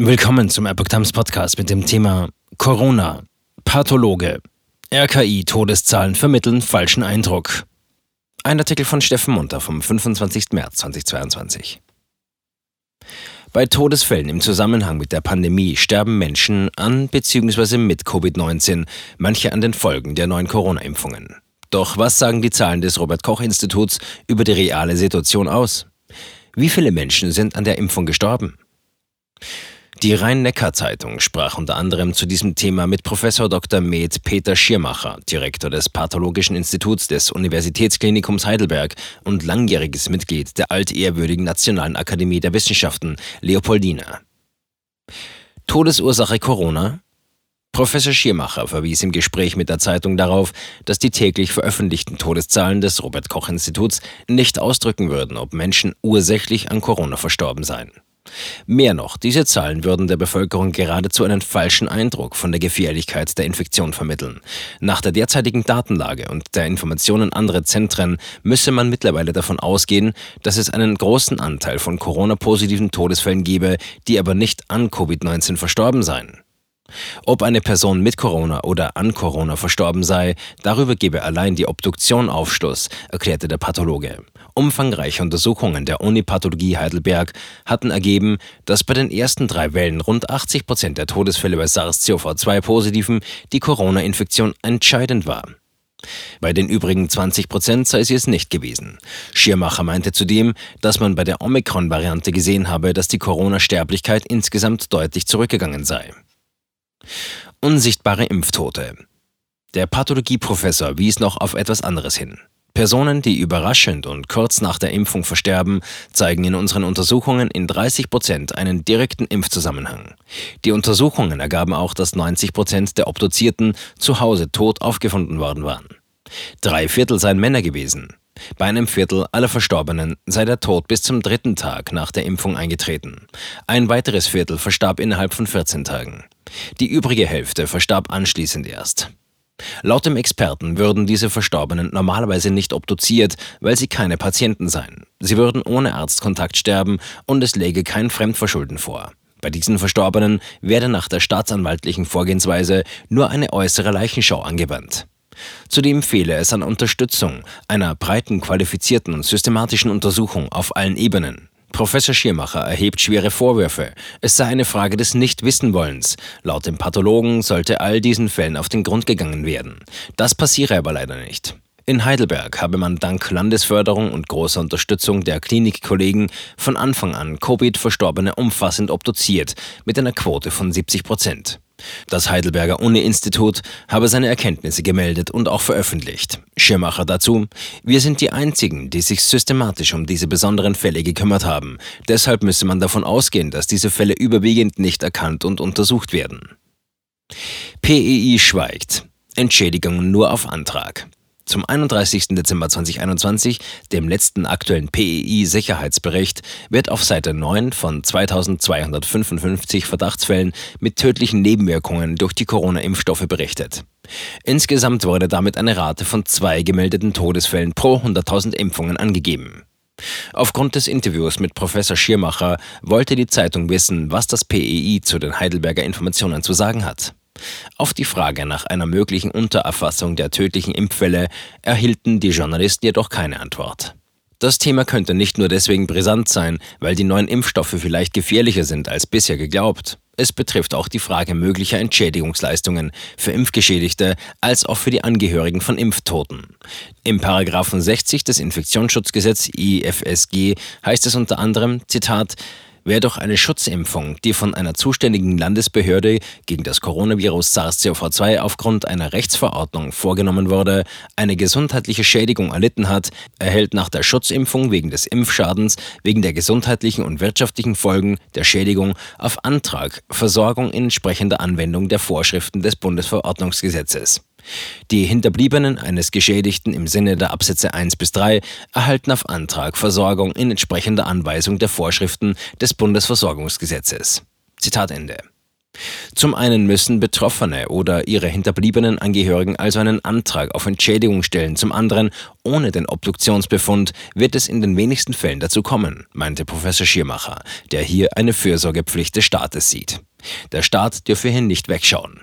Willkommen zum Epoch Times Podcast mit dem Thema Corona. Pathologe. RKI Todeszahlen vermitteln falschen Eindruck. Ein Artikel von Steffen Munter vom 25. März 2022. Bei Todesfällen im Zusammenhang mit der Pandemie sterben Menschen an bzw. mit Covid-19, manche an den Folgen der neuen Corona-Impfungen. Doch was sagen die Zahlen des Robert Koch Instituts über die reale Situation aus? Wie viele Menschen sind an der Impfung gestorben? Die Rhein-Neckar-Zeitung sprach unter anderem zu diesem Thema mit Professor Dr. Med Peter Schirmacher, Direktor des Pathologischen Instituts des Universitätsklinikums Heidelberg und langjähriges Mitglied der altehrwürdigen Nationalen Akademie der Wissenschaften, Leopoldina. Todesursache Corona? Professor Schirmacher verwies im Gespräch mit der Zeitung darauf, dass die täglich veröffentlichten Todeszahlen des Robert Koch Instituts nicht ausdrücken würden, ob Menschen ursächlich an Corona verstorben seien. Mehr noch, diese Zahlen würden der Bevölkerung geradezu einen falschen Eindruck von der Gefährlichkeit der Infektion vermitteln. Nach der derzeitigen Datenlage und der Informationen anderer Zentren müsse man mittlerweile davon ausgehen, dass es einen großen Anteil von Corona-positiven Todesfällen gebe, die aber nicht an Covid-19 verstorben seien. Ob eine Person mit Corona oder an Corona verstorben sei, darüber gebe allein die Obduktion Aufschluss, erklärte der Pathologe. Umfangreiche Untersuchungen der Unipathologie Heidelberg hatten ergeben, dass bei den ersten drei Wellen rund 80 Prozent der Todesfälle bei SARS-CoV-2-Positiven die Corona-Infektion entscheidend war. Bei den übrigen 20 Prozent sei sie es nicht gewesen. Schirmacher meinte zudem, dass man bei der Omikron-Variante gesehen habe, dass die Corona-Sterblichkeit insgesamt deutlich zurückgegangen sei. Unsichtbare Impftote. Der Pathologieprofessor wies noch auf etwas anderes hin. Personen, die überraschend und kurz nach der Impfung versterben, zeigen in unseren Untersuchungen in 30 Prozent einen direkten Impfzusammenhang. Die Untersuchungen ergaben auch, dass 90 Prozent der Obduzierten zu Hause tot aufgefunden worden waren. Drei Viertel seien Männer gewesen. Bei einem Viertel aller Verstorbenen sei der Tod bis zum dritten Tag nach der Impfung eingetreten. Ein weiteres Viertel verstarb innerhalb von 14 Tagen. Die übrige Hälfte verstarb anschließend erst. Laut dem Experten würden diese Verstorbenen normalerweise nicht obduziert, weil sie keine Patienten seien. Sie würden ohne Arztkontakt sterben und es läge kein Fremdverschulden vor. Bei diesen Verstorbenen werde nach der staatsanwaltlichen Vorgehensweise nur eine äußere Leichenschau angewandt. Zudem fehle es an Unterstützung, einer breiten, qualifizierten und systematischen Untersuchung auf allen Ebenen. Professor Schirmacher erhebt schwere Vorwürfe. Es sei eine Frage des Nichtwissenwollens. Laut dem Pathologen sollte all diesen Fällen auf den Grund gegangen werden. Das passiere aber leider nicht. In Heidelberg habe man dank Landesförderung und großer Unterstützung der Klinikkollegen von Anfang an Covid-Verstorbene umfassend obduziert, mit einer Quote von 70 Prozent. Das Heidelberger Uni-Institut habe seine Erkenntnisse gemeldet und auch veröffentlicht. Schirmacher dazu, wir sind die Einzigen, die sich systematisch um diese besonderen Fälle gekümmert haben. Deshalb müsse man davon ausgehen, dass diese Fälle überwiegend nicht erkannt und untersucht werden. PEI schweigt. Entschädigungen nur auf Antrag. Zum 31. Dezember 2021, dem letzten aktuellen PEI-Sicherheitsbericht, wird auf Seite 9 von 2255 Verdachtsfällen mit tödlichen Nebenwirkungen durch die Corona-Impfstoffe berichtet. Insgesamt wurde damit eine Rate von zwei gemeldeten Todesfällen pro 100.000 Impfungen angegeben. Aufgrund des Interviews mit Professor Schirmacher wollte die Zeitung wissen, was das PEI zu den Heidelberger Informationen zu sagen hat. Auf die Frage nach einer möglichen Untererfassung der tödlichen Impfwelle erhielten die Journalisten jedoch keine Antwort. Das Thema könnte nicht nur deswegen brisant sein, weil die neuen Impfstoffe vielleicht gefährlicher sind als bisher geglaubt. Es betrifft auch die Frage möglicher Entschädigungsleistungen für Impfgeschädigte als auch für die Angehörigen von Impftoten. Im Paragraphen 60 des Infektionsschutzgesetzes IFSG heißt es unter anderem, Zitat, Wer durch eine Schutzimpfung, die von einer zuständigen Landesbehörde gegen das Coronavirus SARS-CoV-2 aufgrund einer Rechtsverordnung vorgenommen wurde, eine gesundheitliche Schädigung erlitten hat, erhält nach der Schutzimpfung wegen des Impfschadens, wegen der gesundheitlichen und wirtschaftlichen Folgen der Schädigung auf Antrag Versorgung in entsprechender Anwendung der Vorschriften des Bundesverordnungsgesetzes. Die Hinterbliebenen eines Geschädigten im Sinne der Absätze 1 bis 3 erhalten auf Antrag Versorgung in entsprechender Anweisung der Vorschriften des Bundesversorgungsgesetzes. Zitat Ende. Zum einen müssen Betroffene oder ihre hinterbliebenen Angehörigen also einen Antrag auf Entschädigung stellen, zum anderen, ohne den Obduktionsbefund wird es in den wenigsten Fällen dazu kommen, meinte Professor Schirmacher, der hier eine Fürsorgepflicht des Staates sieht. Der Staat dürfe hier nicht wegschauen.